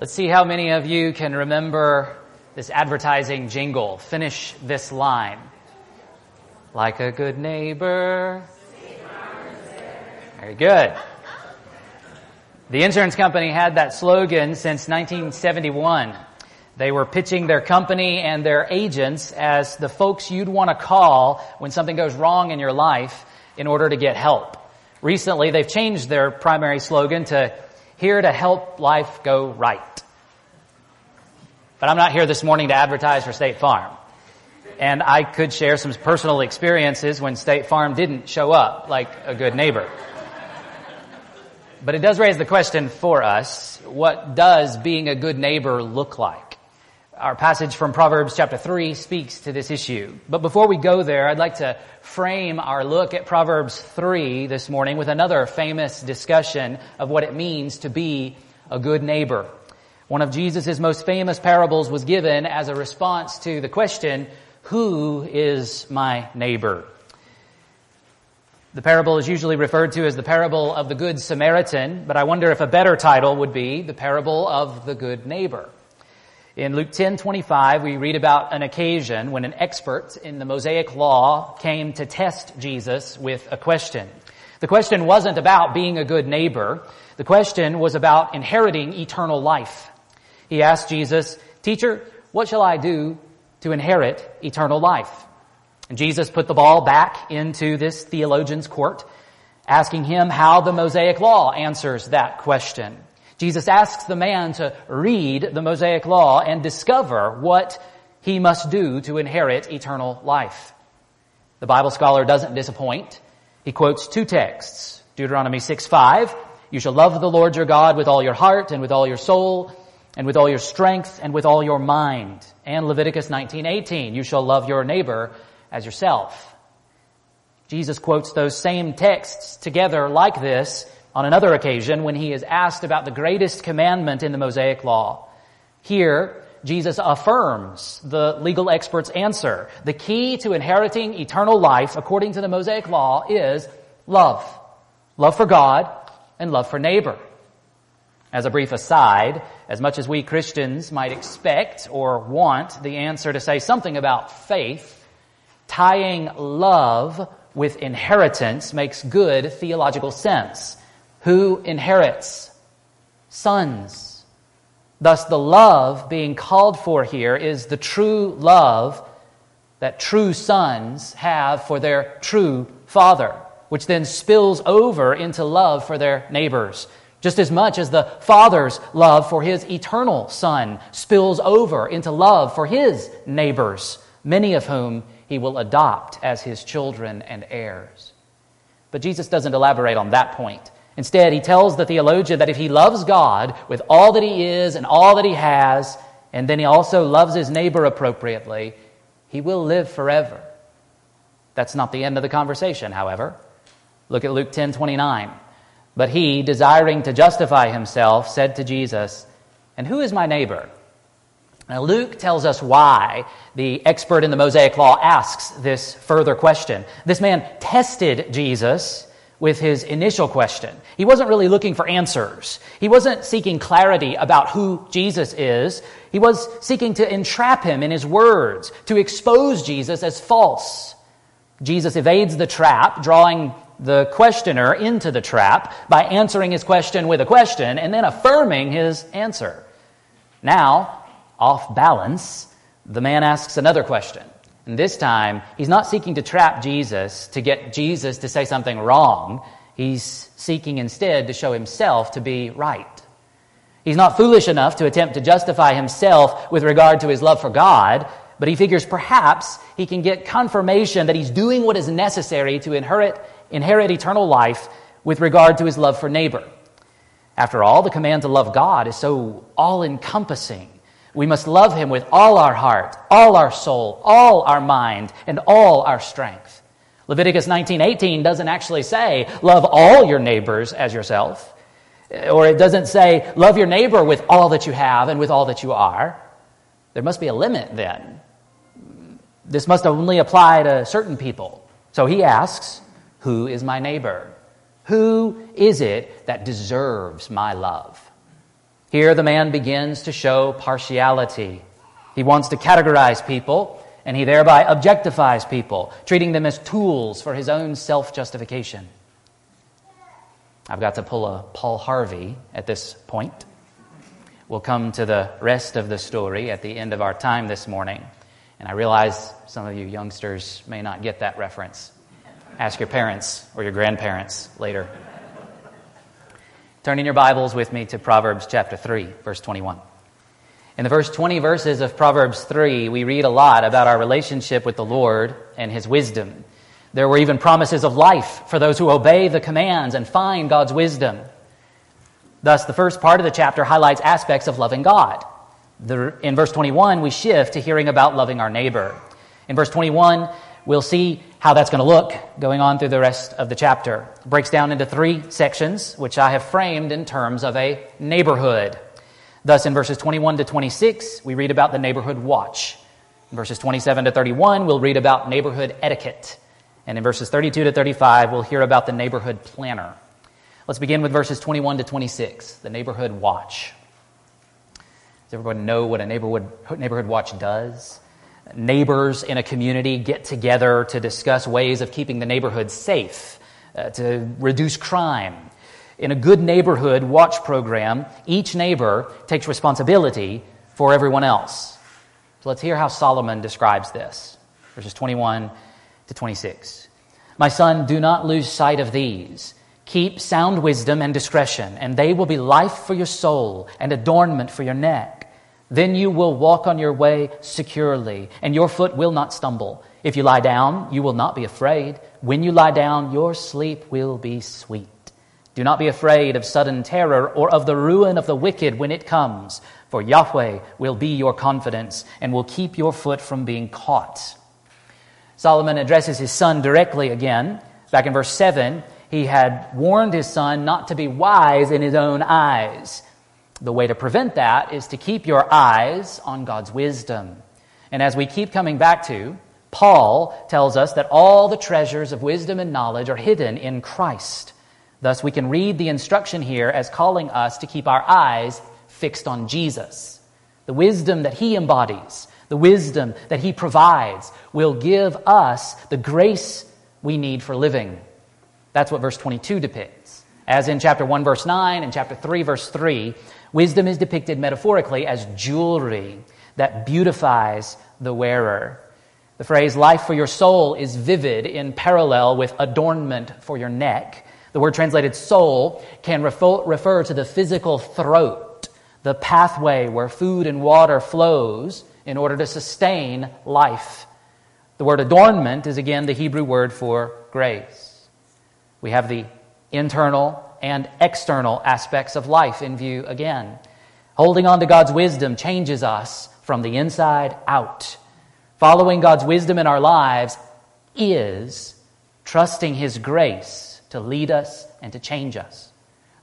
Let's see how many of you can remember this advertising jingle. Finish this line. Like a good neighbor. Very good. The insurance company had that slogan since 1971. They were pitching their company and their agents as the folks you'd want to call when something goes wrong in your life in order to get help. Recently, they've changed their primary slogan to here to help life go right. But I'm not here this morning to advertise for State Farm. And I could share some personal experiences when State Farm didn't show up like a good neighbor. But it does raise the question for us, what does being a good neighbor look like? Our passage from Proverbs chapter 3 speaks to this issue. But before we go there, I'd like to frame our look at Proverbs 3 this morning with another famous discussion of what it means to be a good neighbor. One of Jesus' most famous parables was given as a response to the question, who is my neighbor? The parable is usually referred to as the parable of the Good Samaritan, but I wonder if a better title would be the parable of the good neighbor. In Luke 10:25, we read about an occasion when an expert in the Mosaic law came to test Jesus with a question. The question wasn't about being a good neighbor. The question was about inheriting eternal life. He asked Jesus, Teacher, what shall I do to inherit eternal life? And Jesus put the ball back into this theologian's court, asking him how the Mosaic law answers that question. Jesus asks the man to read the Mosaic law and discover what he must do to inherit eternal life. The Bible scholar doesn't disappoint. He quotes two texts. Deuteronomy 6, 5. You shall love the Lord your God with all your heart and with all your soul and with all your strength and with all your mind. And Leviticus 19:18, you shall love your neighbor as yourself. Jesus quotes those same texts together like this on another occasion when he is asked about the greatest commandment in the Mosaic law. Here, Jesus affirms the legal expert's answer. The key to inheriting eternal life according to the Mosaic law is love. Love for God and love for neighbor. As a brief aside, as much as we Christians might expect or want the answer to say something about faith, tying love with inheritance makes good theological sense. Who inherits? Sons. Thus the love being called for here is the true love that true sons have for their true father, which then spills over into love for their neighbors. Just as much as the Father's love for His eternal Son spills over into love for His neighbors, many of whom He will adopt as His children and heirs. But Jesus doesn't elaborate on that point. Instead, He tells the theologian that if he loves God with all that He is and all that He has, and then He also loves His neighbor appropriately, He will live forever. That's not the end of the conversation, however. Look at Luke 10 29. But he, desiring to justify himself, said to Jesus, And who is my neighbor? Now, Luke tells us why the expert in the Mosaic Law asks this further question. This man tested Jesus with his initial question. He wasn't really looking for answers. He wasn't seeking clarity about who Jesus is. He was seeking to entrap him in his words, to expose Jesus as false. Jesus evades the trap, drawing the questioner into the trap by answering his question with a question and then affirming his answer. Now, off balance, the man asks another question. And this time, he's not seeking to trap Jesus to get Jesus to say something wrong. He's seeking instead to show himself to be right. He's not foolish enough to attempt to justify himself with regard to his love for God, but he figures perhaps he can get confirmation that he's doing what is necessary to inherit inherit eternal life with regard to his love for neighbor. After all, the command to love God is so all encompassing. We must love him with all our heart, all our soul, all our mind, and all our strength. Leviticus 19:18 doesn't actually say love all your neighbors as yourself, or it doesn't say love your neighbor with all that you have and with all that you are. There must be a limit then. This must only apply to certain people. So he asks, who is my neighbor? Who is it that deserves my love? Here, the man begins to show partiality. He wants to categorize people, and he thereby objectifies people, treating them as tools for his own self justification. I've got to pull a Paul Harvey at this point. We'll come to the rest of the story at the end of our time this morning. And I realize some of you youngsters may not get that reference. Ask your parents or your grandparents later. Turn in your Bibles with me to Proverbs chapter 3, verse 21. In the first 20 verses of Proverbs 3, we read a lot about our relationship with the Lord and His wisdom. There were even promises of life for those who obey the commands and find God's wisdom. Thus, the first part of the chapter highlights aspects of loving God. In verse 21, we shift to hearing about loving our neighbor. In verse 21, we'll see how that's going to look going on through the rest of the chapter. It breaks down into three sections, which I have framed in terms of a neighborhood. Thus, in verses 21 to 26, we read about the neighborhood watch. In verses 27 to 31, we'll read about neighborhood etiquette. And in verses 32 to 35, we'll hear about the neighborhood planner. Let's begin with verses 21 to 26, the neighborhood watch. Does everybody know what a neighborhood, neighborhood watch does? Neighbors in a community get together to discuss ways of keeping the neighborhood safe, uh, to reduce crime. In a good neighborhood watch program, each neighbor takes responsibility for everyone else. So let's hear how Solomon describes this. Verses 21 to 26. My son, do not lose sight of these. Keep sound wisdom and discretion, and they will be life for your soul and adornment for your neck. Then you will walk on your way securely, and your foot will not stumble. If you lie down, you will not be afraid. When you lie down, your sleep will be sweet. Do not be afraid of sudden terror or of the ruin of the wicked when it comes, for Yahweh will be your confidence and will keep your foot from being caught. Solomon addresses his son directly again. Back in verse 7, he had warned his son not to be wise in his own eyes. The way to prevent that is to keep your eyes on God's wisdom. And as we keep coming back to, Paul tells us that all the treasures of wisdom and knowledge are hidden in Christ. Thus, we can read the instruction here as calling us to keep our eyes fixed on Jesus. The wisdom that he embodies, the wisdom that he provides, will give us the grace we need for living. That's what verse 22 depicts. As in chapter 1, verse 9, and chapter 3, verse 3, Wisdom is depicted metaphorically as jewelry that beautifies the wearer. The phrase life for your soul is vivid in parallel with adornment for your neck. The word translated soul can refer to the physical throat, the pathway where food and water flows in order to sustain life. The word adornment is again the Hebrew word for grace. We have the internal and external aspects of life in view again. Holding on to God's wisdom changes us from the inside out. Following God's wisdom in our lives is trusting His grace to lead us and to change us.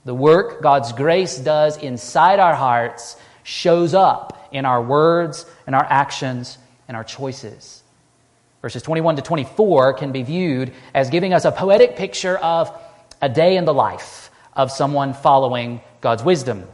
The work God's grace does inside our hearts shows up in our words and our actions and our choices. Verses 21 to 24 can be viewed as giving us a poetic picture of a day in the life of someone following God's wisdom.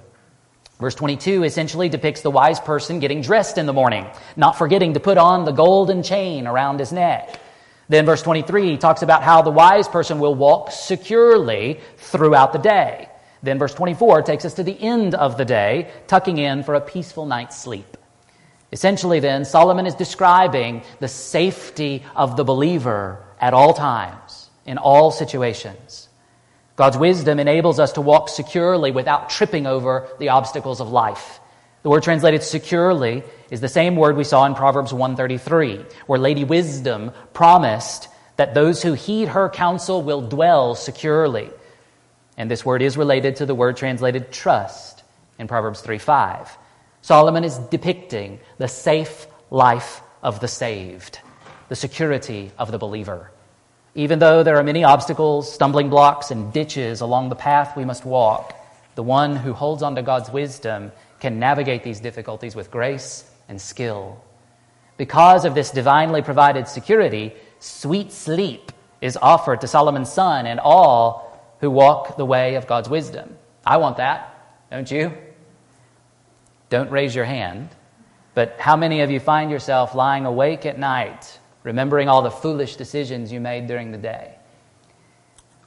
Verse 22 essentially depicts the wise person getting dressed in the morning, not forgetting to put on the golden chain around his neck. Then verse 23 talks about how the wise person will walk securely throughout the day. Then verse 24 takes us to the end of the day, tucking in for a peaceful night's sleep. Essentially, then, Solomon is describing the safety of the believer at all times, in all situations. God's wisdom enables us to walk securely without tripping over the obstacles of life. The word translated securely is the same word we saw in Proverbs 133, where Lady Wisdom promised that those who heed her counsel will dwell securely. And this word is related to the word translated trust in Proverbs 3:5. Solomon is depicting the safe life of the saved, the security of the believer. Even though there are many obstacles, stumbling blocks, and ditches along the path we must walk, the one who holds on to God's wisdom can navigate these difficulties with grace and skill. Because of this divinely provided security, sweet sleep is offered to Solomon's son and all who walk the way of God's wisdom. I want that, don't you? Don't raise your hand. But how many of you find yourself lying awake at night, remembering all the foolish decisions you made during the day?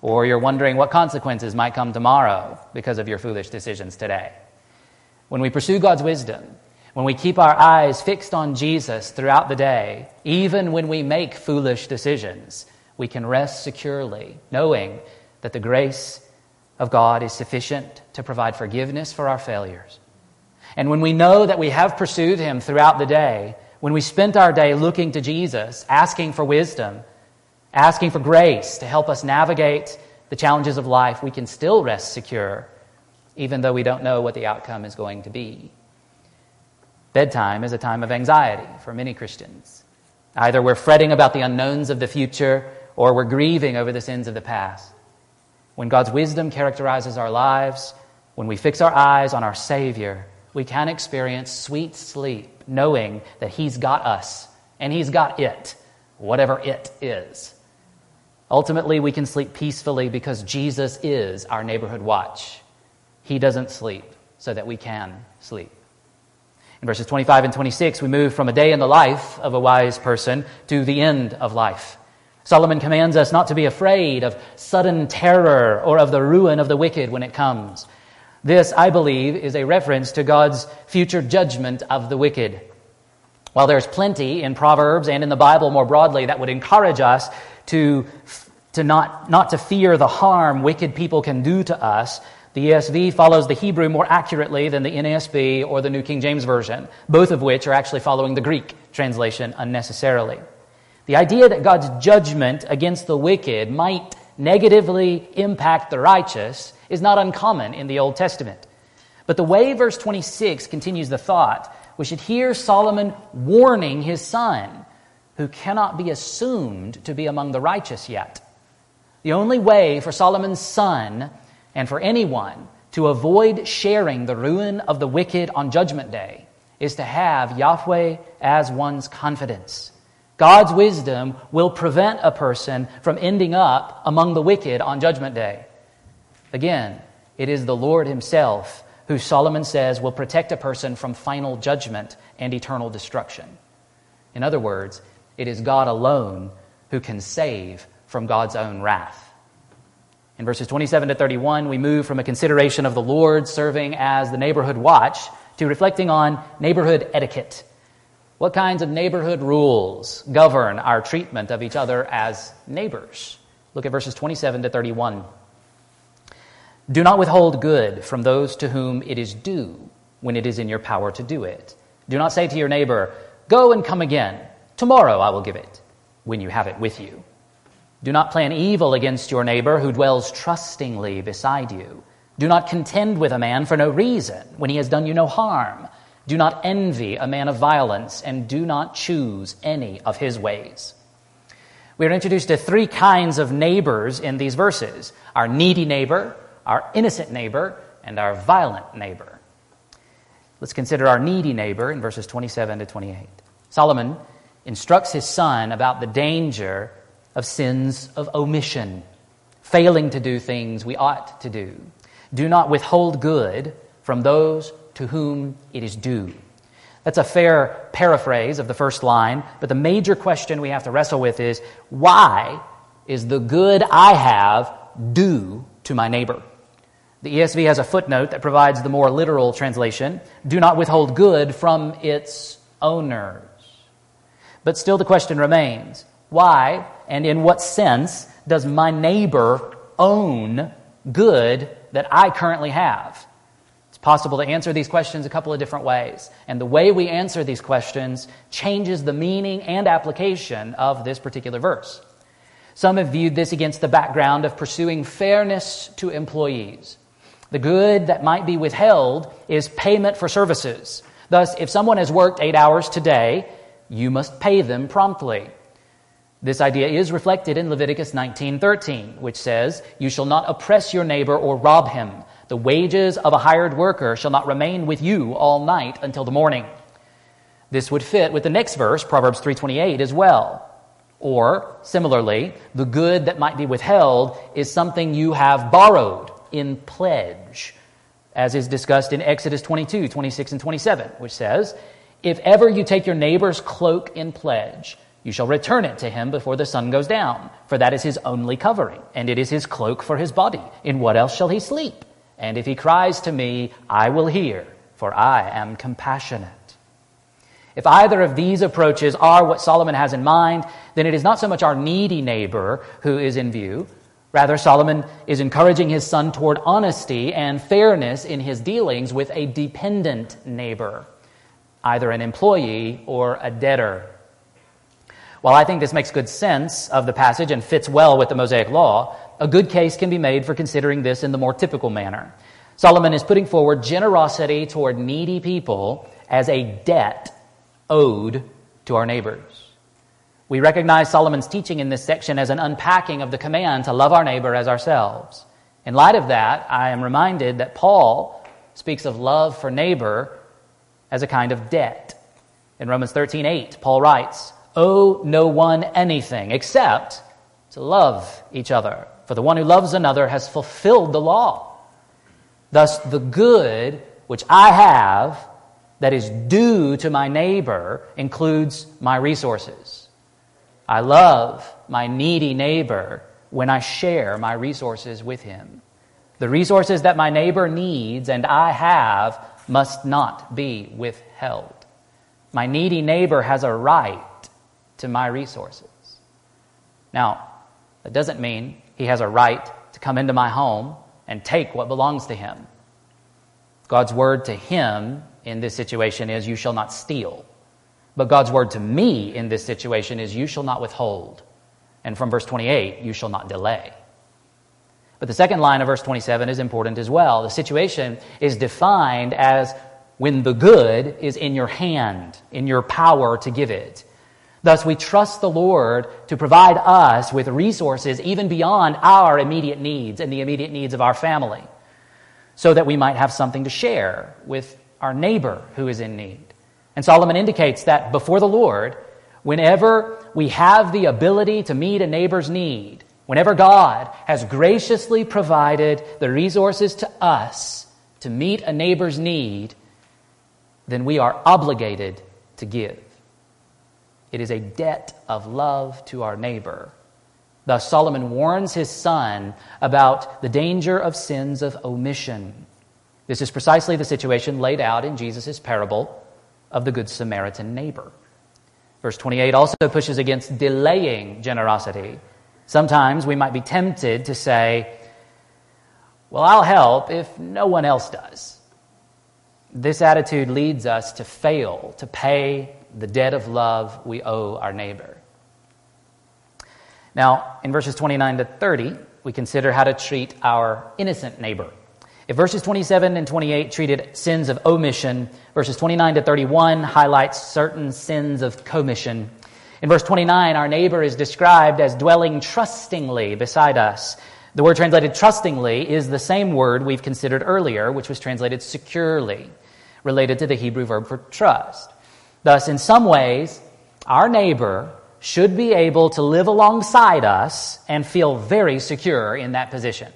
Or you're wondering what consequences might come tomorrow because of your foolish decisions today. When we pursue God's wisdom, when we keep our eyes fixed on Jesus throughout the day, even when we make foolish decisions, we can rest securely, knowing that the grace of God is sufficient to provide forgiveness for our failures. And when we know that we have pursued Him throughout the day, when we spent our day looking to Jesus, asking for wisdom, asking for grace to help us navigate the challenges of life, we can still rest secure, even though we don't know what the outcome is going to be. Bedtime is a time of anxiety for many Christians. Either we're fretting about the unknowns of the future or we're grieving over the sins of the past. When God's wisdom characterizes our lives, when we fix our eyes on our Savior, we can experience sweet sleep knowing that He's got us and He's got it, whatever it is. Ultimately, we can sleep peacefully because Jesus is our neighborhood watch. He doesn't sleep so that we can sleep. In verses 25 and 26, we move from a day in the life of a wise person to the end of life. Solomon commands us not to be afraid of sudden terror or of the ruin of the wicked when it comes. This, I believe, is a reference to God's future judgment of the wicked. While there's plenty in Proverbs and in the Bible more broadly that would encourage us to, to not, not to fear the harm wicked people can do to us, the ESV follows the Hebrew more accurately than the NASB or the New King James Version, both of which are actually following the Greek translation unnecessarily. The idea that God's judgment against the wicked might negatively impact the righteous is not uncommon in the Old Testament. But the way verse 26 continues the thought, we should hear Solomon warning his son, who cannot be assumed to be among the righteous yet. The only way for Solomon's son and for anyone to avoid sharing the ruin of the wicked on Judgment Day is to have Yahweh as one's confidence. God's wisdom will prevent a person from ending up among the wicked on Judgment Day. Again, it is the Lord Himself who Solomon says will protect a person from final judgment and eternal destruction. In other words, it is God alone who can save from God's own wrath. In verses 27 to 31, we move from a consideration of the Lord serving as the neighborhood watch to reflecting on neighborhood etiquette. What kinds of neighborhood rules govern our treatment of each other as neighbors? Look at verses 27 to 31. Do not withhold good from those to whom it is due when it is in your power to do it. Do not say to your neighbor, Go and come again. Tomorrow I will give it, when you have it with you. Do not plan evil against your neighbor who dwells trustingly beside you. Do not contend with a man for no reason when he has done you no harm. Do not envy a man of violence, and do not choose any of his ways. We are introduced to three kinds of neighbors in these verses our needy neighbor, our innocent neighbor, and our violent neighbor. Let's consider our needy neighbor in verses 27 to 28. Solomon instructs his son about the danger of sins of omission, failing to do things we ought to do. Do not withhold good from those to whom it is due. That's a fair paraphrase of the first line, but the major question we have to wrestle with is why is the good I have due to my neighbor? The ESV has a footnote that provides the more literal translation do not withhold good from its owners. But still, the question remains why and in what sense does my neighbor own good that I currently have? It's possible to answer these questions a couple of different ways. And the way we answer these questions changes the meaning and application of this particular verse. Some have viewed this against the background of pursuing fairness to employees. The good that might be withheld is payment for services. Thus, if someone has worked eight hours today, you must pay them promptly. This idea is reflected in Leviticus 19:13, which says, "You shall not oppress your neighbor or rob him. The wages of a hired worker shall not remain with you all night until the morning. This would fit with the next verse, Proverbs 3:28 as well. Or similarly, the good that might be withheld is something you have borrowed in pledge. as is discussed in Exodus 22, 26, and 27, which says, If ever you take your neighbor's cloak in pledge, you shall return it to him before the sun goes down, for that is his only covering, and it is his cloak for his body. In what else shall he sleep? And if he cries to me, I will hear, for I am compassionate. If either of these approaches are what Solomon has in mind, then it is not so much our needy neighbor who is in view. Rather, Solomon is encouraging his son toward honesty and fairness in his dealings with a dependent neighbor, either an employee or a debtor. While I think this makes good sense of the passage and fits well with the Mosaic Law, a good case can be made for considering this in the more typical manner. Solomon is putting forward generosity toward needy people as a debt owed to our neighbors. We recognize Solomon's teaching in this section as an unpacking of the command to love our neighbor as ourselves. In light of that, I am reminded that Paul speaks of love for neighbor as a kind of debt. In Romans 13 8, Paul writes, owe no one anything except to love each other. For the one who loves another has fulfilled the law. Thus, the good which I have that is due to my neighbor includes my resources. I love my needy neighbor when I share my resources with him. The resources that my neighbor needs and I have must not be withheld. My needy neighbor has a right to my resources. Now, that doesn't mean he has a right to come into my home and take what belongs to him. God's word to him in this situation is, You shall not steal. But God's word to me in this situation is, You shall not withhold. And from verse 28, You shall not delay. But the second line of verse 27 is important as well. The situation is defined as when the good is in your hand, in your power to give it. Thus, we trust the Lord to provide us with resources even beyond our immediate needs and the immediate needs of our family, so that we might have something to share with our neighbor who is in need. And Solomon indicates that before the Lord, whenever we have the ability to meet a neighbor's need, whenever God has graciously provided the resources to us to meet a neighbor's need, then we are obligated to give. It is a debt of love to our neighbor. Thus, Solomon warns his son about the danger of sins of omission. This is precisely the situation laid out in Jesus' parable of the Good Samaritan neighbor. Verse 28 also pushes against delaying generosity. Sometimes we might be tempted to say, Well, I'll help if no one else does. This attitude leads us to fail to pay the debt of love we owe our neighbor. Now, in verses 29 to 30, we consider how to treat our innocent neighbor. If verses 27 and 28 treated sins of omission, verses 29 to 31 highlights certain sins of commission. In verse 29, our neighbor is described as dwelling trustingly beside us. The word translated trustingly is the same word we've considered earlier, which was translated securely, related to the Hebrew verb for trust. Thus, in some ways, our neighbor should be able to live alongside us and feel very secure in that position.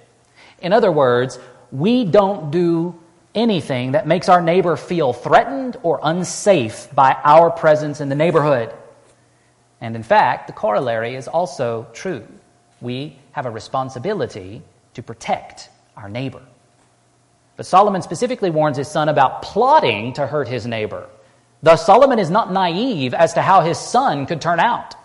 In other words, we don't do anything that makes our neighbor feel threatened or unsafe by our presence in the neighborhood. And in fact, the corollary is also true. We have a responsibility to protect our neighbor. But Solomon specifically warns his son about plotting to hurt his neighbor. Thus, Solomon is not naive as to how his son could turn out.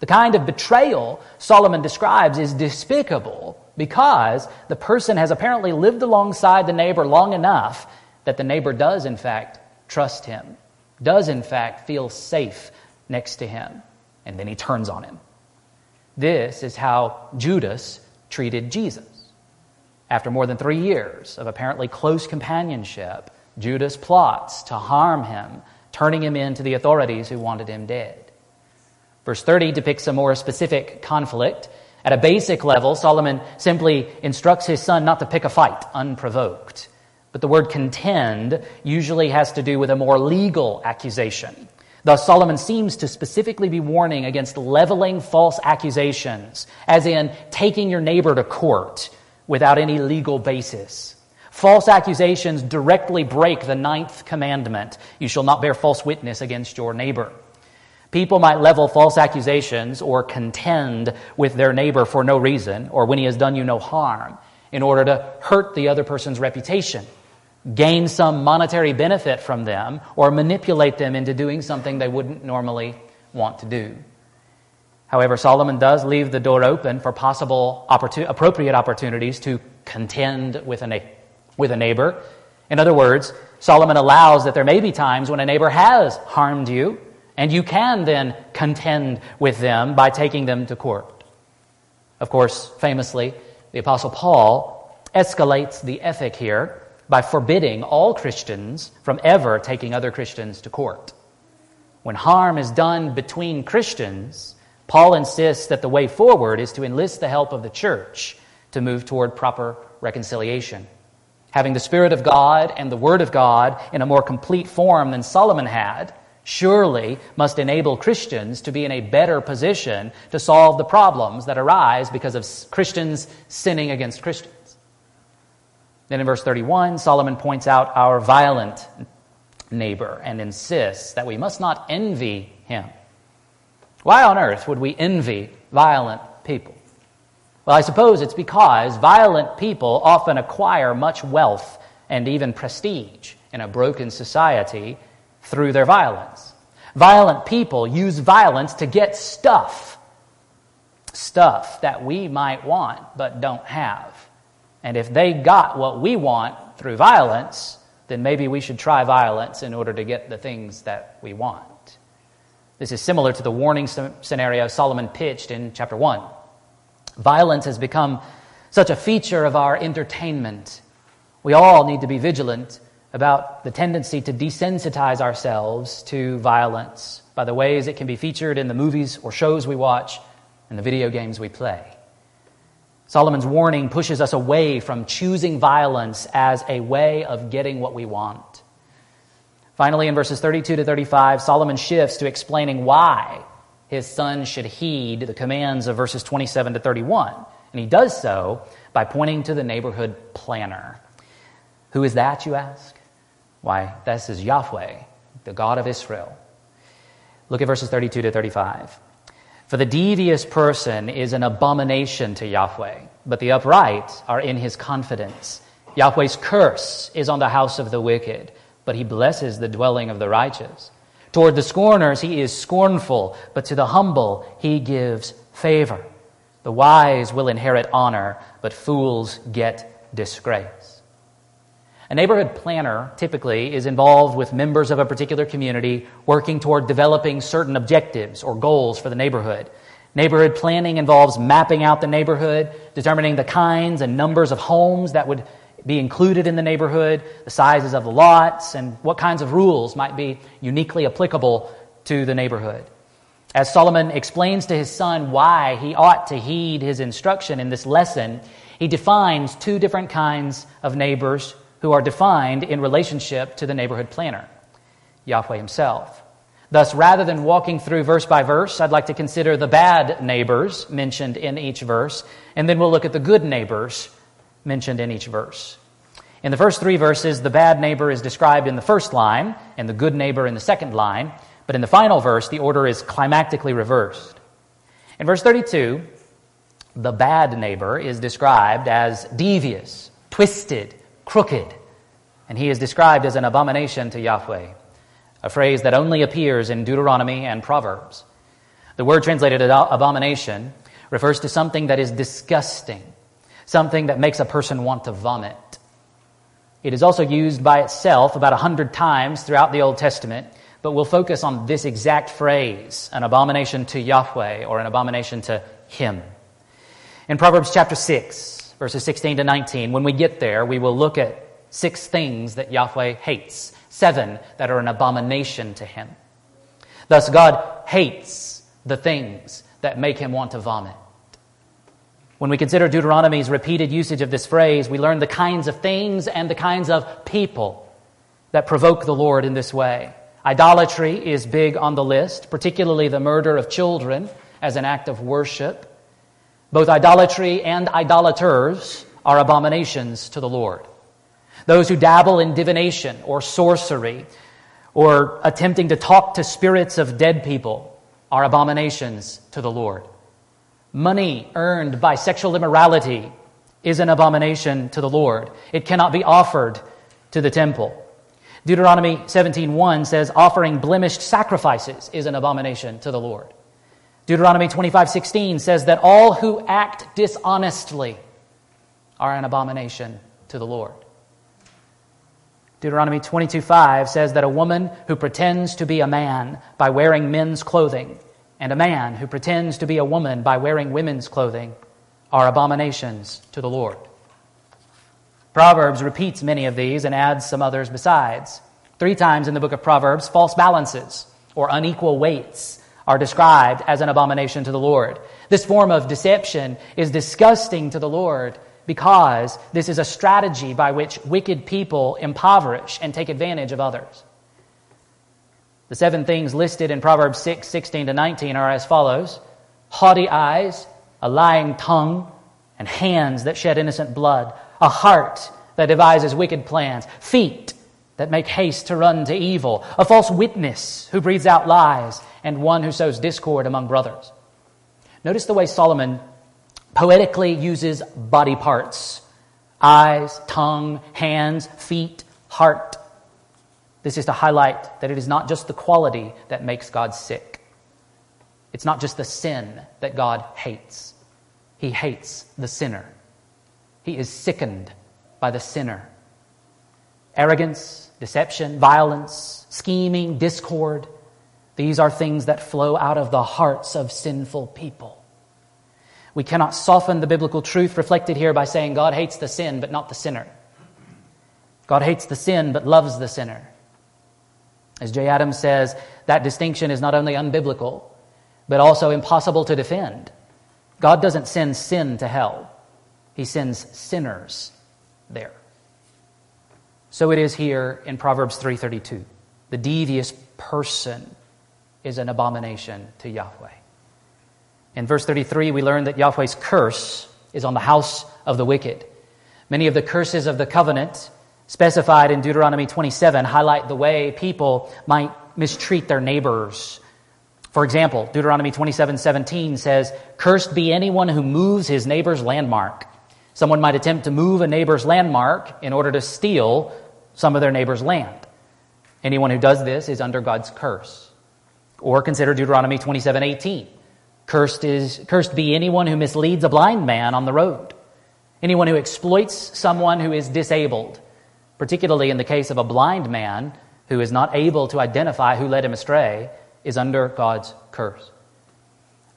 The kind of betrayal Solomon describes is despicable because the person has apparently lived alongside the neighbor long enough that the neighbor does, in fact, trust him, does, in fact, feel safe next to him, and then he turns on him. This is how Judas treated Jesus. After more than three years of apparently close companionship, Judas plots to harm him turning him in to the authorities who wanted him dead. Verse 30 depicts a more specific conflict. At a basic level, Solomon simply instructs his son not to pick a fight unprovoked. But the word contend usually has to do with a more legal accusation. Thus, Solomon seems to specifically be warning against leveling false accusations, as in taking your neighbor to court without any legal basis. False accusations directly break the ninth commandment you shall not bear false witness against your neighbor. People might level false accusations or contend with their neighbor for no reason or when he has done you no harm in order to hurt the other person's reputation, gain some monetary benefit from them, or manipulate them into doing something they wouldn't normally want to do. However, Solomon does leave the door open for possible opportun- appropriate opportunities to contend with a neighbor with a neighbor. In other words, Solomon allows that there may be times when a neighbor has harmed you, and you can then contend with them by taking them to court. Of course, famously, the Apostle Paul escalates the ethic here by forbidding all Christians from ever taking other Christians to court. When harm is done between Christians, Paul insists that the way forward is to enlist the help of the church to move toward proper reconciliation having the Spirit of God and the Word of God in a more complete form than Solomon had, surely must enable Christians to be in a better position to solve the problems that arise because of Christians sinning against Christians. Then in verse 31, Solomon points out our violent neighbor and insists that we must not envy him. Why on earth would we envy violent people? Well, I suppose it's because violent people often acquire much wealth and even prestige in a broken society through their violence. Violent people use violence to get stuff, stuff that we might want but don't have. And if they got what we want through violence, then maybe we should try violence in order to get the things that we want. This is similar to the warning scenario Solomon pitched in chapter 1. Violence has become such a feature of our entertainment. We all need to be vigilant about the tendency to desensitize ourselves to violence by the ways it can be featured in the movies or shows we watch and the video games we play. Solomon's warning pushes us away from choosing violence as a way of getting what we want. Finally, in verses 32 to 35, Solomon shifts to explaining why his son should heed the commands of verses 27 to 31. And he does so by pointing to the neighborhood planner. Who is that, you ask? Why, this is Yahweh, the God of Israel. Look at verses 32 to 35. For the devious person is an abomination to Yahweh, but the upright are in his confidence. Yahweh's curse is on the house of the wicked, but he blesses the dwelling of the righteous. Toward the scorners, he is scornful, but to the humble, he gives favor. The wise will inherit honor, but fools get disgrace. A neighborhood planner typically is involved with members of a particular community working toward developing certain objectives or goals for the neighborhood. Neighborhood planning involves mapping out the neighborhood, determining the kinds and numbers of homes that would be included in the neighborhood, the sizes of the lots, and what kinds of rules might be uniquely applicable to the neighborhood. As Solomon explains to his son why he ought to heed his instruction in this lesson, he defines two different kinds of neighbors who are defined in relationship to the neighborhood planner, Yahweh himself. Thus, rather than walking through verse by verse, I'd like to consider the bad neighbors mentioned in each verse, and then we'll look at the good neighbors mentioned in each verse. In the first three verses, the bad neighbor is described in the first line and the good neighbor in the second line, but in the final verse, the order is climactically reversed. In verse 32, the bad neighbor is described as devious, twisted, crooked, and he is described as an abomination to Yahweh, a phrase that only appears in Deuteronomy and Proverbs. The word translated abomination refers to something that is disgusting, something that makes a person want to vomit. It is also used by itself about a hundred times throughout the Old Testament, but we'll focus on this exact phrase, an abomination to Yahweh or an abomination to Him. In Proverbs chapter 6, verses 16 to 19, when we get there, we will look at six things that Yahweh hates, seven that are an abomination to Him. Thus, God hates the things that make Him want to vomit. When we consider Deuteronomy's repeated usage of this phrase, we learn the kinds of things and the kinds of people that provoke the Lord in this way. Idolatry is big on the list, particularly the murder of children as an act of worship. Both idolatry and idolaters are abominations to the Lord. Those who dabble in divination or sorcery or attempting to talk to spirits of dead people are abominations to the Lord. Money earned by sexual immorality is an abomination to the Lord. It cannot be offered to the temple. Deuteronomy 17:1 says offering blemished sacrifices is an abomination to the Lord. Deuteronomy 25:16 says that all who act dishonestly are an abomination to the Lord. Deuteronomy 22:5 says that a woman who pretends to be a man by wearing men's clothing and a man who pretends to be a woman by wearing women's clothing are abominations to the Lord. Proverbs repeats many of these and adds some others besides. Three times in the book of Proverbs, false balances or unequal weights are described as an abomination to the Lord. This form of deception is disgusting to the Lord because this is a strategy by which wicked people impoverish and take advantage of others. The seven things listed in Proverbs 6 16 to 19 are as follows haughty eyes, a lying tongue, and hands that shed innocent blood, a heart that devises wicked plans, feet that make haste to run to evil, a false witness who breathes out lies, and one who sows discord among brothers. Notice the way Solomon poetically uses body parts eyes, tongue, hands, feet, heart. This is to highlight that it is not just the quality that makes God sick. It's not just the sin that God hates. He hates the sinner. He is sickened by the sinner. Arrogance, deception, violence, scheming, discord, these are things that flow out of the hearts of sinful people. We cannot soften the biblical truth reflected here by saying God hates the sin but not the sinner. God hates the sin but loves the sinner. As Jay Adams says, that distinction is not only unbiblical, but also impossible to defend. God doesn't send sin to hell, He sends sinners there. So it is here in Proverbs 3:32. The devious person is an abomination to Yahweh. In verse 33, we learn that Yahweh's curse is on the house of the wicked. Many of the curses of the covenant specified in Deuteronomy 27 highlight the way people might mistreat their neighbors. For example, Deuteronomy 27 17 says, Cursed be anyone who moves his neighbor's landmark. Someone might attempt to move a neighbor's landmark in order to steal some of their neighbor's land. Anyone who does this is under God's curse. Or consider Deuteronomy 27 18. Cursed, is, cursed be anyone who misleads a blind man on the road, anyone who exploits someone who is disabled, particularly in the case of a blind man who is not able to identify who led him astray, is under God's curse.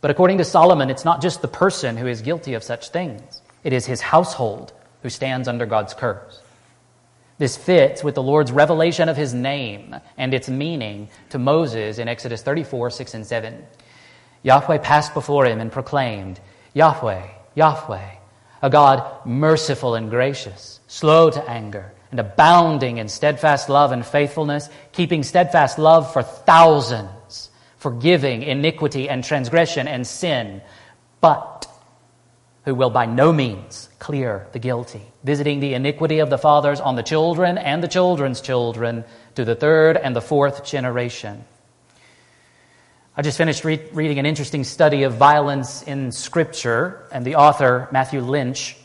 But according to Solomon, it's not just the person who is guilty of such things, it is his household who stands under God's curse. This fits with the Lord's revelation of his name and its meaning to Moses in Exodus 34, 6 and 7. Yahweh passed before him and proclaimed, Yahweh, Yahweh, a God merciful and gracious, slow to anger, and abounding in steadfast love and faithfulness, keeping steadfast love for thousands, forgiving iniquity and transgression and sin, but who will by no means clear the guilty, visiting the iniquity of the fathers on the children and the children's children to the third and the fourth generation. I just finished re- reading an interesting study of violence in Scripture, and the author, Matthew Lynch,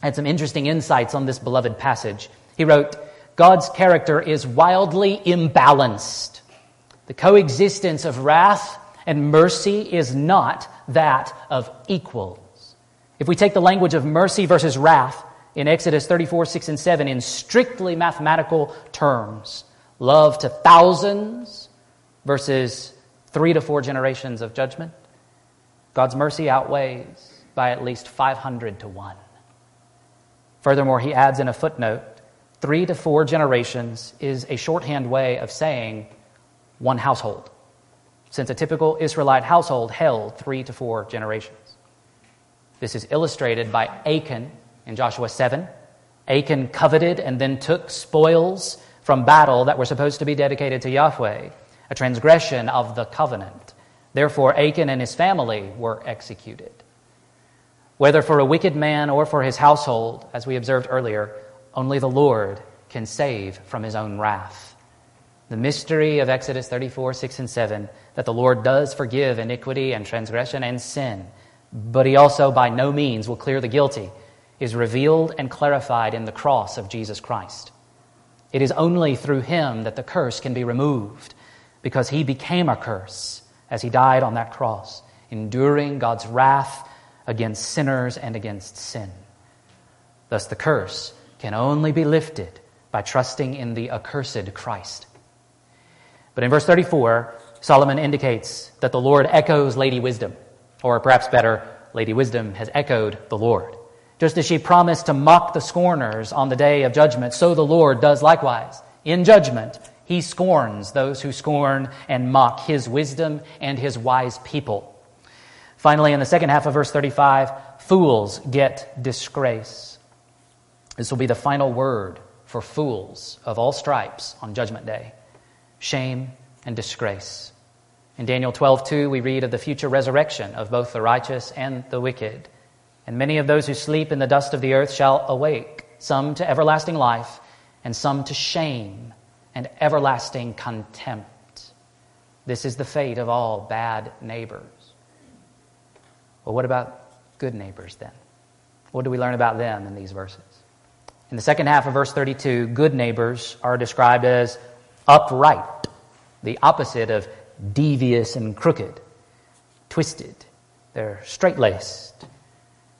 had some interesting insights on this beloved passage. He wrote, God's character is wildly imbalanced. The coexistence of wrath and mercy is not that of equals. If we take the language of mercy versus wrath in Exodus 34, 6, and 7 in strictly mathematical terms, love to thousands versus three to four generations of judgment, God's mercy outweighs by at least 500 to 1. Furthermore, he adds in a footnote three to four generations is a shorthand way of saying one household, since a typical Israelite household held three to four generations. This is illustrated by Achan in Joshua 7. Achan coveted and then took spoils from battle that were supposed to be dedicated to Yahweh a transgression of the covenant. Therefore, Achan and his family were executed. Whether for a wicked man or for his household, as we observed earlier, only the Lord can save from his own wrath. The mystery of Exodus 34, 6, and 7 that the Lord does forgive iniquity and transgression and sin, but he also by no means will clear the guilty, is revealed and clarified in the cross of Jesus Christ. It is only through him that the curse can be removed, because he became a curse as he died on that cross, enduring God's wrath against sinners and against sin. Thus, the curse can only be lifted by trusting in the accursed Christ. But in verse 34, Solomon indicates that the Lord echoes Lady Wisdom, or perhaps better, Lady Wisdom has echoed the Lord. Just as she promised to mock the scorners on the day of judgment, so the Lord does likewise. In judgment, he scorns those who scorn and mock his wisdom and his wise people. Finally, in the second half of verse 35, fools get disgrace. This will be the final word for fools of all stripes on Judgment Day shame and disgrace. In Daniel 12:2 we read of the future resurrection of both the righteous and the wicked. And many of those who sleep in the dust of the earth shall awake, some to everlasting life and some to shame and everlasting contempt. This is the fate of all bad neighbors. Well, what about good neighbors then? What do we learn about them in these verses? In the second half of verse 32, good neighbors are described as upright, the opposite of devious and crooked, twisted. They're straight laced,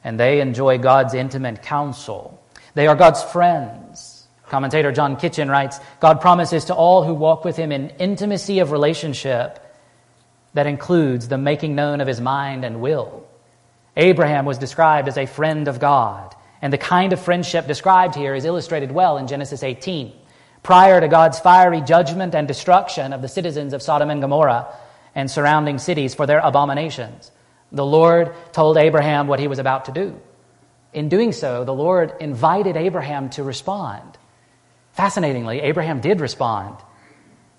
and they enjoy God's intimate counsel. They are God's friends. Commentator John Kitchen writes God promises to all who walk with Him in intimacy of relationship that includes the making known of His mind and will. Abraham was described as a friend of God. And the kind of friendship described here is illustrated well in Genesis 18. Prior to God's fiery judgment and destruction of the citizens of Sodom and Gomorrah and surrounding cities for their abominations, the Lord told Abraham what he was about to do. In doing so, the Lord invited Abraham to respond. Fascinatingly, Abraham did respond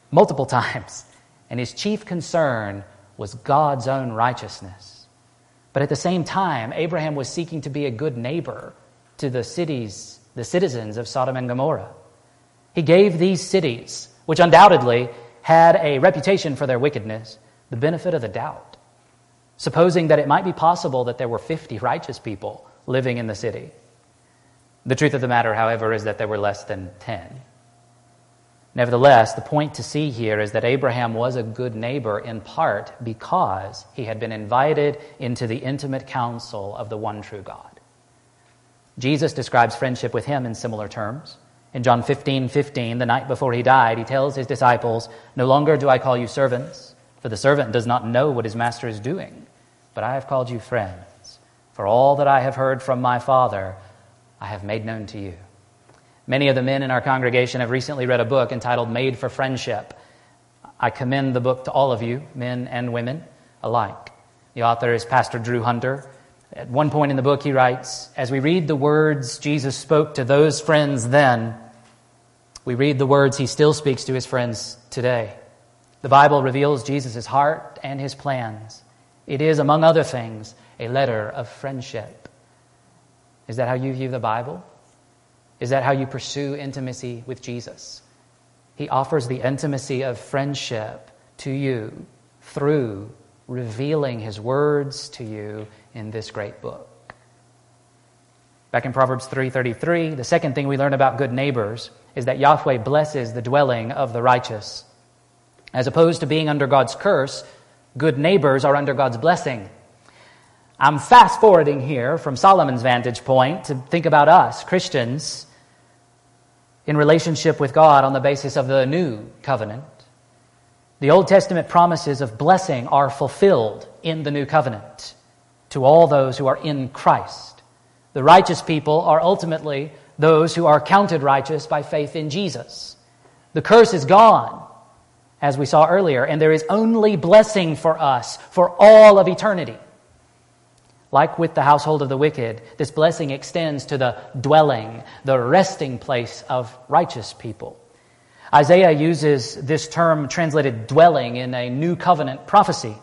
multiple times, and his chief concern was God's own righteousness. But at the same time, Abraham was seeking to be a good neighbor to the cities, the citizens of Sodom and Gomorrah. He gave these cities, which undoubtedly had a reputation for their wickedness, the benefit of the doubt, supposing that it might be possible that there were 50 righteous people living in the city. The truth of the matter, however, is that there were less than 10. Nevertheless, the point to see here is that Abraham was a good neighbor in part because he had been invited into the intimate counsel of the one true God. Jesus describes friendship with him in similar terms. In John 15, 15, the night before he died, he tells his disciples, No longer do I call you servants, for the servant does not know what his master is doing, but I have called you friends. For all that I have heard from my Father, I have made known to you. Many of the men in our congregation have recently read a book entitled Made for Friendship. I commend the book to all of you, men and women alike. The author is Pastor Drew Hunter. At one point in the book, he writes As we read the words Jesus spoke to those friends then, we read the words he still speaks to his friends today. The Bible reveals Jesus' heart and his plans. It is, among other things, a letter of friendship. Is that how you view the Bible? Is that how you pursue intimacy with Jesus? He offers the intimacy of friendship to you through revealing his words to you in this great book. Back in Proverbs 3:33, the second thing we learn about good neighbors is that Yahweh blesses the dwelling of the righteous. As opposed to being under God's curse, good neighbors are under God's blessing. I'm fast forwarding here from Solomon's vantage point to think about us, Christians, in relationship with God on the basis of the new covenant. The Old Testament promises of blessing are fulfilled in the new covenant to all those who are in Christ. The righteous people are ultimately those who are counted righteous by faith in Jesus. The curse is gone, as we saw earlier, and there is only blessing for us for all of eternity. Like with the household of the wicked, this blessing extends to the dwelling, the resting place of righteous people. Isaiah uses this term translated dwelling in a new covenant prophecy.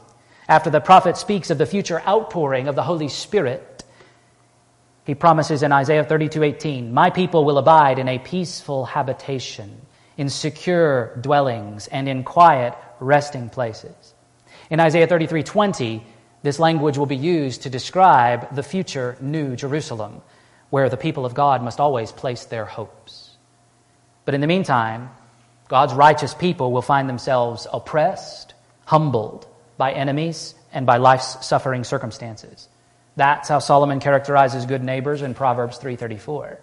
After the prophet speaks of the future outpouring of the Holy Spirit, He promises in Isaiah 32:18, "My people will abide in a peaceful habitation, in secure dwellings, and in quiet resting places." In Isaiah 33:20, this language will be used to describe the future New Jerusalem, where the people of God must always place their hopes. But in the meantime, God's righteous people will find themselves oppressed, humbled by enemies, and by life's suffering circumstances. That's how Solomon characterizes good neighbors in Proverbs 3:34.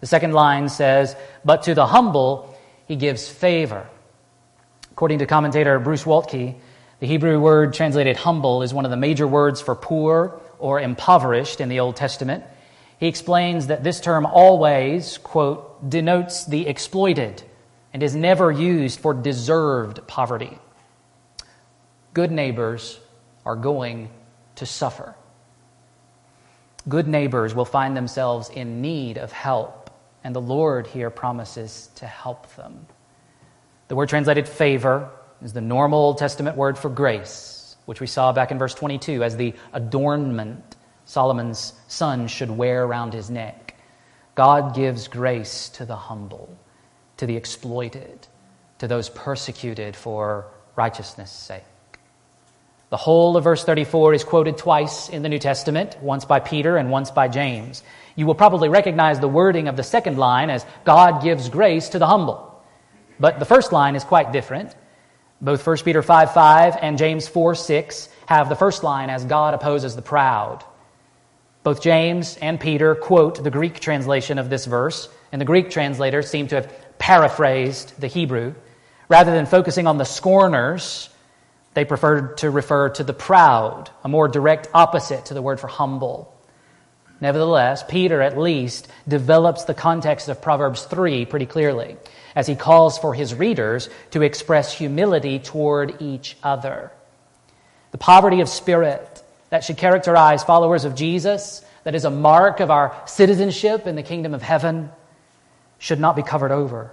The second line says, "But to the humble he gives favor." According to commentator Bruce Waltke, the Hebrew word translated humble is one of the major words for poor or impoverished in the Old Testament. He explains that this term always, quote, denotes the exploited and is never used for deserved poverty. Good neighbors are going to suffer. Good neighbors will find themselves in need of help, and the Lord here promises to help them. The word translated favor is the normal Old Testament word for grace, which we saw back in verse 22 as the adornment Solomon's son should wear around his neck. God gives grace to the humble, to the exploited, to those persecuted for righteousness' sake. The whole of verse 34 is quoted twice in the New Testament, once by Peter and once by James. You will probably recognize the wording of the second line as God gives grace to the humble. But the first line is quite different. Both 1 Peter 5 5 and James 4 6 have the first line as God opposes the proud. Both James and Peter quote the Greek translation of this verse, and the Greek translators seem to have paraphrased the Hebrew. Rather than focusing on the scorners, they preferred to refer to the proud, a more direct opposite to the word for humble. Nevertheless, Peter at least develops the context of Proverbs 3 pretty clearly as he calls for his readers to express humility toward each other. The poverty of spirit that should characterize followers of Jesus, that is a mark of our citizenship in the kingdom of heaven, should not be covered over.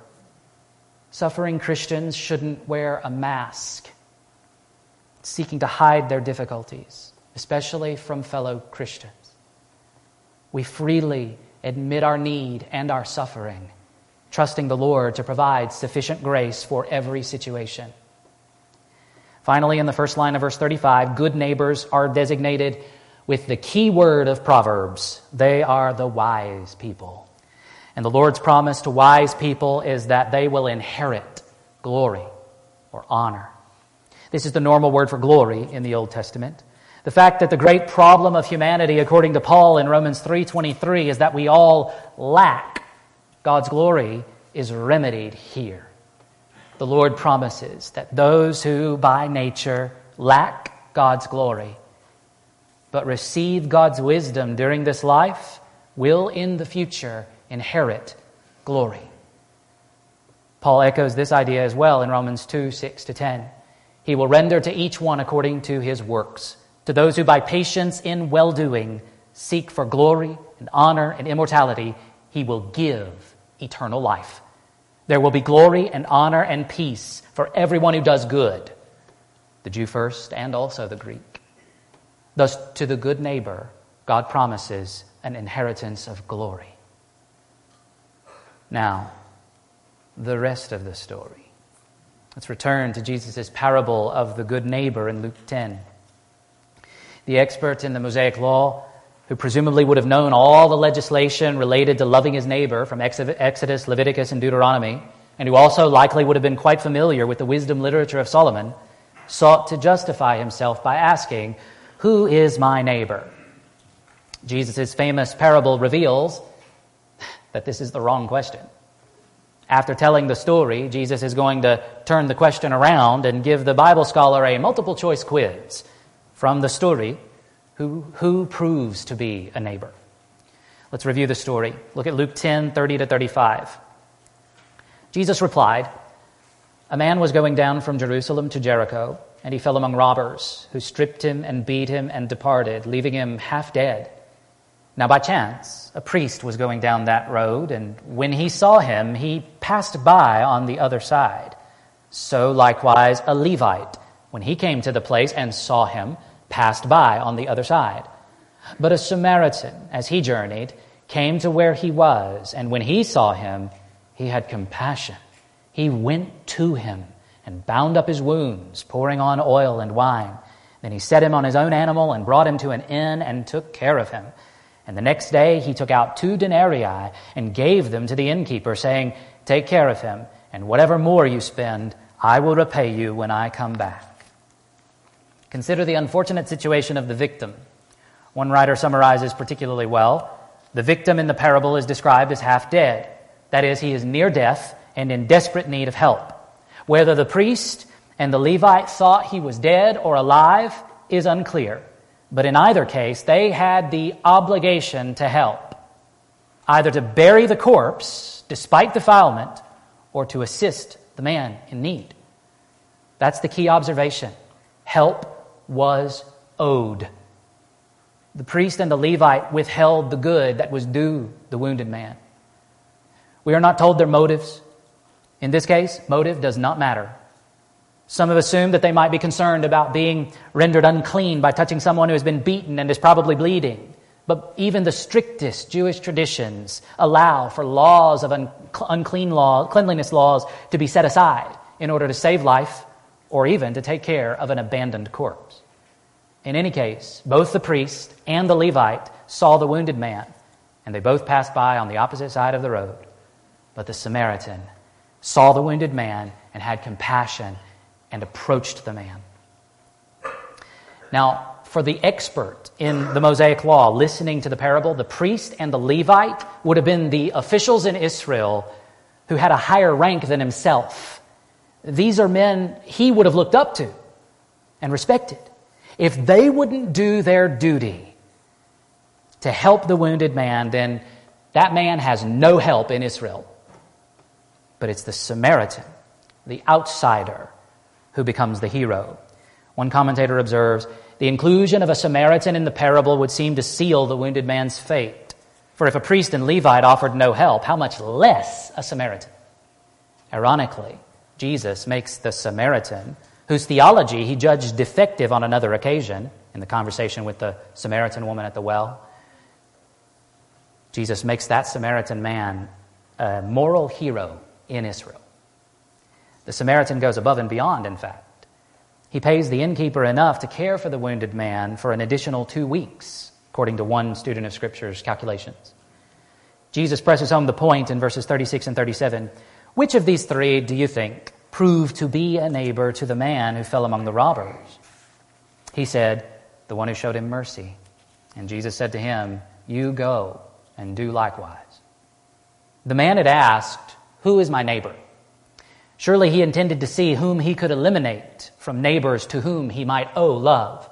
Suffering Christians shouldn't wear a mask seeking to hide their difficulties, especially from fellow Christians. We freely admit our need and our suffering, trusting the Lord to provide sufficient grace for every situation. Finally, in the first line of verse 35, good neighbors are designated with the key word of Proverbs they are the wise people. And the Lord's promise to wise people is that they will inherit glory or honor. This is the normal word for glory in the Old Testament. The fact that the great problem of humanity, according to Paul in Romans 3.23, is that we all lack God's glory is remedied here. The Lord promises that those who by nature lack God's glory, but receive God's wisdom during this life, will in the future inherit glory. Paul echoes this idea as well in Romans 2 6 to 10. He will render to each one according to his works. To those who by patience in well doing seek for glory and honor and immortality, he will give eternal life. There will be glory and honor and peace for everyone who does good, the Jew first and also the Greek. Thus, to the good neighbor, God promises an inheritance of glory. Now, the rest of the story. Let's return to Jesus' parable of the good neighbor in Luke 10. The expert in the Mosaic law, who presumably would have known all the legislation related to loving his neighbor from Exodus, Leviticus, and Deuteronomy, and who also likely would have been quite familiar with the wisdom literature of Solomon, sought to justify himself by asking, Who is my neighbor? Jesus' famous parable reveals that this is the wrong question. After telling the story, Jesus is going to turn the question around and give the Bible scholar a multiple choice quiz from the story who, who proves to be a neighbor. Let's review the story. Look at Luke 10 30 to 35. Jesus replied, A man was going down from Jerusalem to Jericho, and he fell among robbers, who stripped him and beat him and departed, leaving him half dead. Now, by chance, a priest was going down that road, and when he saw him, he passed by on the other side. So, likewise, a Levite, when he came to the place and saw him, passed by on the other side. But a Samaritan, as he journeyed, came to where he was, and when he saw him, he had compassion. He went to him and bound up his wounds, pouring on oil and wine. Then he set him on his own animal and brought him to an inn and took care of him. And the next day he took out two denarii and gave them to the innkeeper, saying, Take care of him, and whatever more you spend, I will repay you when I come back. Consider the unfortunate situation of the victim. One writer summarizes particularly well the victim in the parable is described as half dead. That is, he is near death and in desperate need of help. Whether the priest and the Levite thought he was dead or alive is unclear. But in either case, they had the obligation to help, either to bury the corpse despite defilement or to assist the man in need. That's the key observation. Help was owed. The priest and the Levite withheld the good that was due the wounded man. We are not told their motives. In this case, motive does not matter. Some have assumed that they might be concerned about being rendered unclean by touching someone who has been beaten and is probably bleeding. But even the strictest Jewish traditions allow for laws of unclean cleanliness laws to be set aside in order to save life or even to take care of an abandoned corpse. In any case, both the priest and the Levite saw the wounded man, and they both passed by on the opposite side of the road. But the Samaritan saw the wounded man and had compassion and approached the man. Now, for the expert in the Mosaic law listening to the parable, the priest and the Levite would have been the officials in Israel who had a higher rank than himself. These are men he would have looked up to and respected. If they wouldn't do their duty to help the wounded man, then that man has no help in Israel. But it's the Samaritan, the outsider, who becomes the hero. One commentator observes the inclusion of a Samaritan in the parable would seem to seal the wounded man's fate. For if a priest and Levite offered no help, how much less a Samaritan? Ironically, Jesus makes the Samaritan whose theology he judged defective on another occasion in the conversation with the Samaritan woman at the well. Jesus makes that Samaritan man a moral hero in Israel. The Samaritan goes above and beyond, in fact. He pays the innkeeper enough to care for the wounded man for an additional two weeks, according to one student of Scripture's calculations. Jesus presses home the point in verses 36 and 37. Which of these three do you think proved to be a neighbor to the man who fell among the robbers? He said, The one who showed him mercy. And Jesus said to him, You go and do likewise. The man had asked, Who is my neighbor? Surely he intended to see whom he could eliminate from neighbors to whom he might owe love.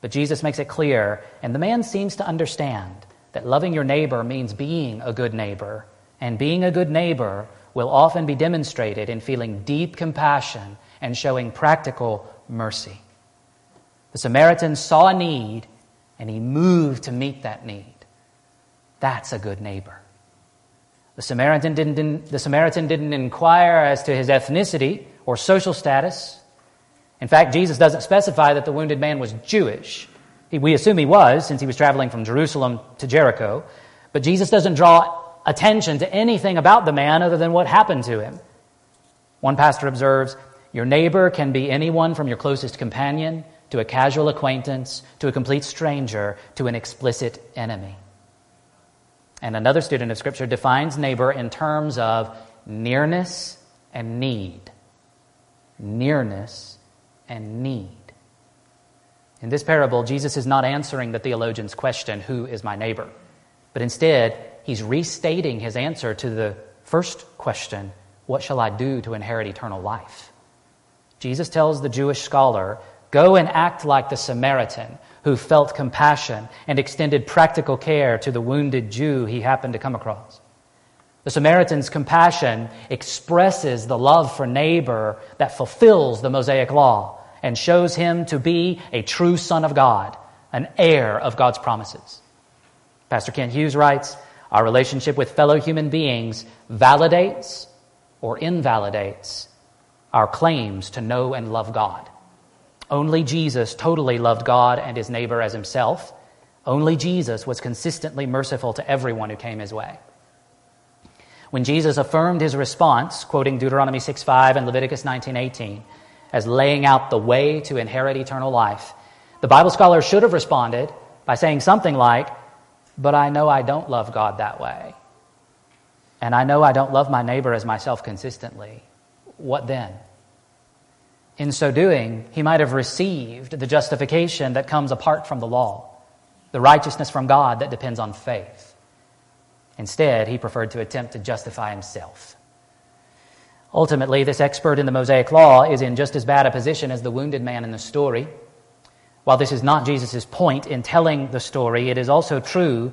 But Jesus makes it clear, and the man seems to understand, that loving your neighbor means being a good neighbor. And being a good neighbor will often be demonstrated in feeling deep compassion and showing practical mercy. The Samaritan saw a need and he moved to meet that need. That's a good neighbor. The Samaritan didn't, the Samaritan didn't inquire as to his ethnicity or social status. In fact, Jesus doesn't specify that the wounded man was Jewish. We assume he was, since he was traveling from Jerusalem to Jericho. But Jesus doesn't draw attention to anything about the man other than what happened to him. One pastor observes Your neighbor can be anyone from your closest companion to a casual acquaintance to a complete stranger to an explicit enemy. And another student of Scripture defines neighbor in terms of nearness and need. Nearness and need. In this parable, Jesus is not answering the theologian's question, Who is my neighbor? But instead, he's restating his answer to the first question What shall I do to inherit eternal life? Jesus tells the Jewish scholar, Go and act like the Samaritan who felt compassion and extended practical care to the wounded Jew he happened to come across. The Samaritan's compassion expresses the love for neighbor that fulfills the Mosaic law and shows him to be a true son of God, an heir of God's promises. Pastor Kent Hughes writes, our relationship with fellow human beings validates or invalidates our claims to know and love God. Only Jesus totally loved God and his neighbor as himself. Only Jesus was consistently merciful to everyone who came his way. When Jesus affirmed his response, quoting Deuteronomy 6:5 and Leviticus 19:18, as laying out the way to inherit eternal life, the Bible scholar should have responded by saying something like, "But I know I don't love God that way. And I know I don't love my neighbor as myself consistently. What then?" In so doing, he might have received the justification that comes apart from the law, the righteousness from God that depends on faith. Instead, he preferred to attempt to justify himself. Ultimately, this expert in the Mosaic Law is in just as bad a position as the wounded man in the story. While this is not Jesus' point in telling the story, it is also true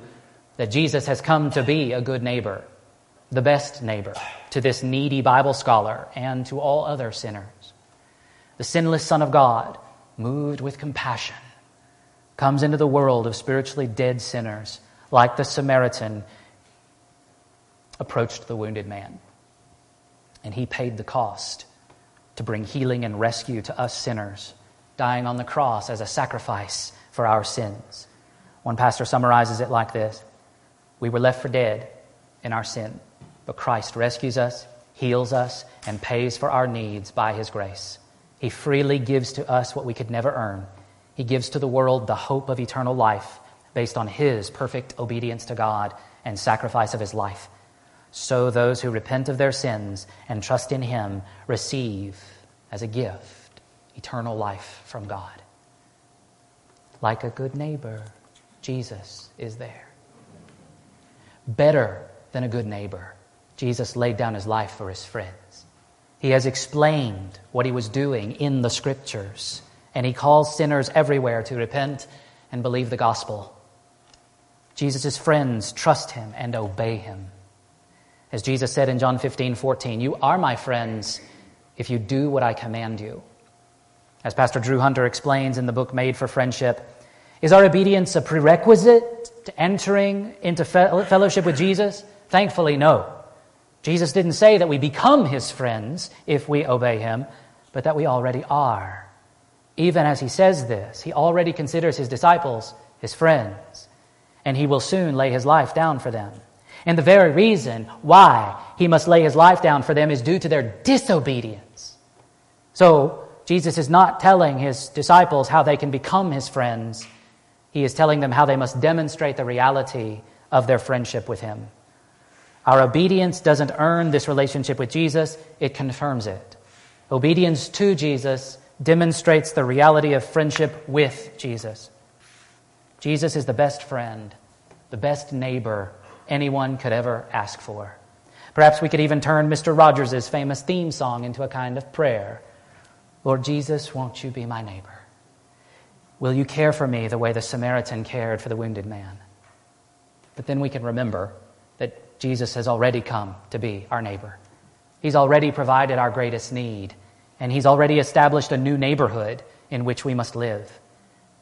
that Jesus has come to be a good neighbor, the best neighbor, to this needy Bible scholar and to all other sinners the sinless Son of God, moved with compassion, comes into the world of spiritually dead sinners, like the Samaritan approached the wounded man. And he paid the cost to bring healing and rescue to us sinners, dying on the cross as a sacrifice for our sins. One pastor summarizes it like this We were left for dead in our sin, but Christ rescues us, heals us, and pays for our needs by his grace. He freely gives to us what we could never earn. He gives to the world the hope of eternal life based on His perfect obedience to God and sacrifice of His life. So those who repent of their sins and trust in Him receive as a gift eternal life from God. Like a good neighbor, Jesus is there. Better than a good neighbor, Jesus laid down His life for His friends. He has explained what he was doing in the scriptures, and he calls sinners everywhere to repent and believe the gospel. Jesus' friends trust him and obey him. As Jesus said in John 15, 14, You are my friends if you do what I command you. As Pastor Drew Hunter explains in the book Made for Friendship, is our obedience a prerequisite to entering into fellowship with Jesus? Thankfully, no. Jesus didn't say that we become his friends if we obey him, but that we already are. Even as he says this, he already considers his disciples his friends, and he will soon lay his life down for them. And the very reason why he must lay his life down for them is due to their disobedience. So, Jesus is not telling his disciples how they can become his friends. He is telling them how they must demonstrate the reality of their friendship with him. Our obedience doesn't earn this relationship with Jesus, it confirms it. Obedience to Jesus demonstrates the reality of friendship with Jesus. Jesus is the best friend, the best neighbor anyone could ever ask for. Perhaps we could even turn Mr. Rogers' famous theme song into a kind of prayer. Lord Jesus, won't you be my neighbor? Will you care for me the way the Samaritan cared for the wounded man? But then we can remember Jesus has already come to be our neighbor. He's already provided our greatest need, and He's already established a new neighborhood in which we must live.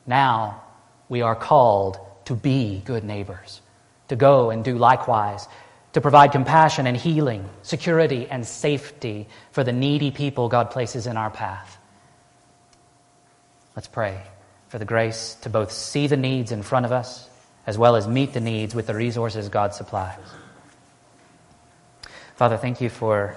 Now we are called to be good neighbors, to go and do likewise, to provide compassion and healing, security and safety for the needy people God places in our path. Let's pray for the grace to both see the needs in front of us as well as meet the needs with the resources God supplies. Father, thank you for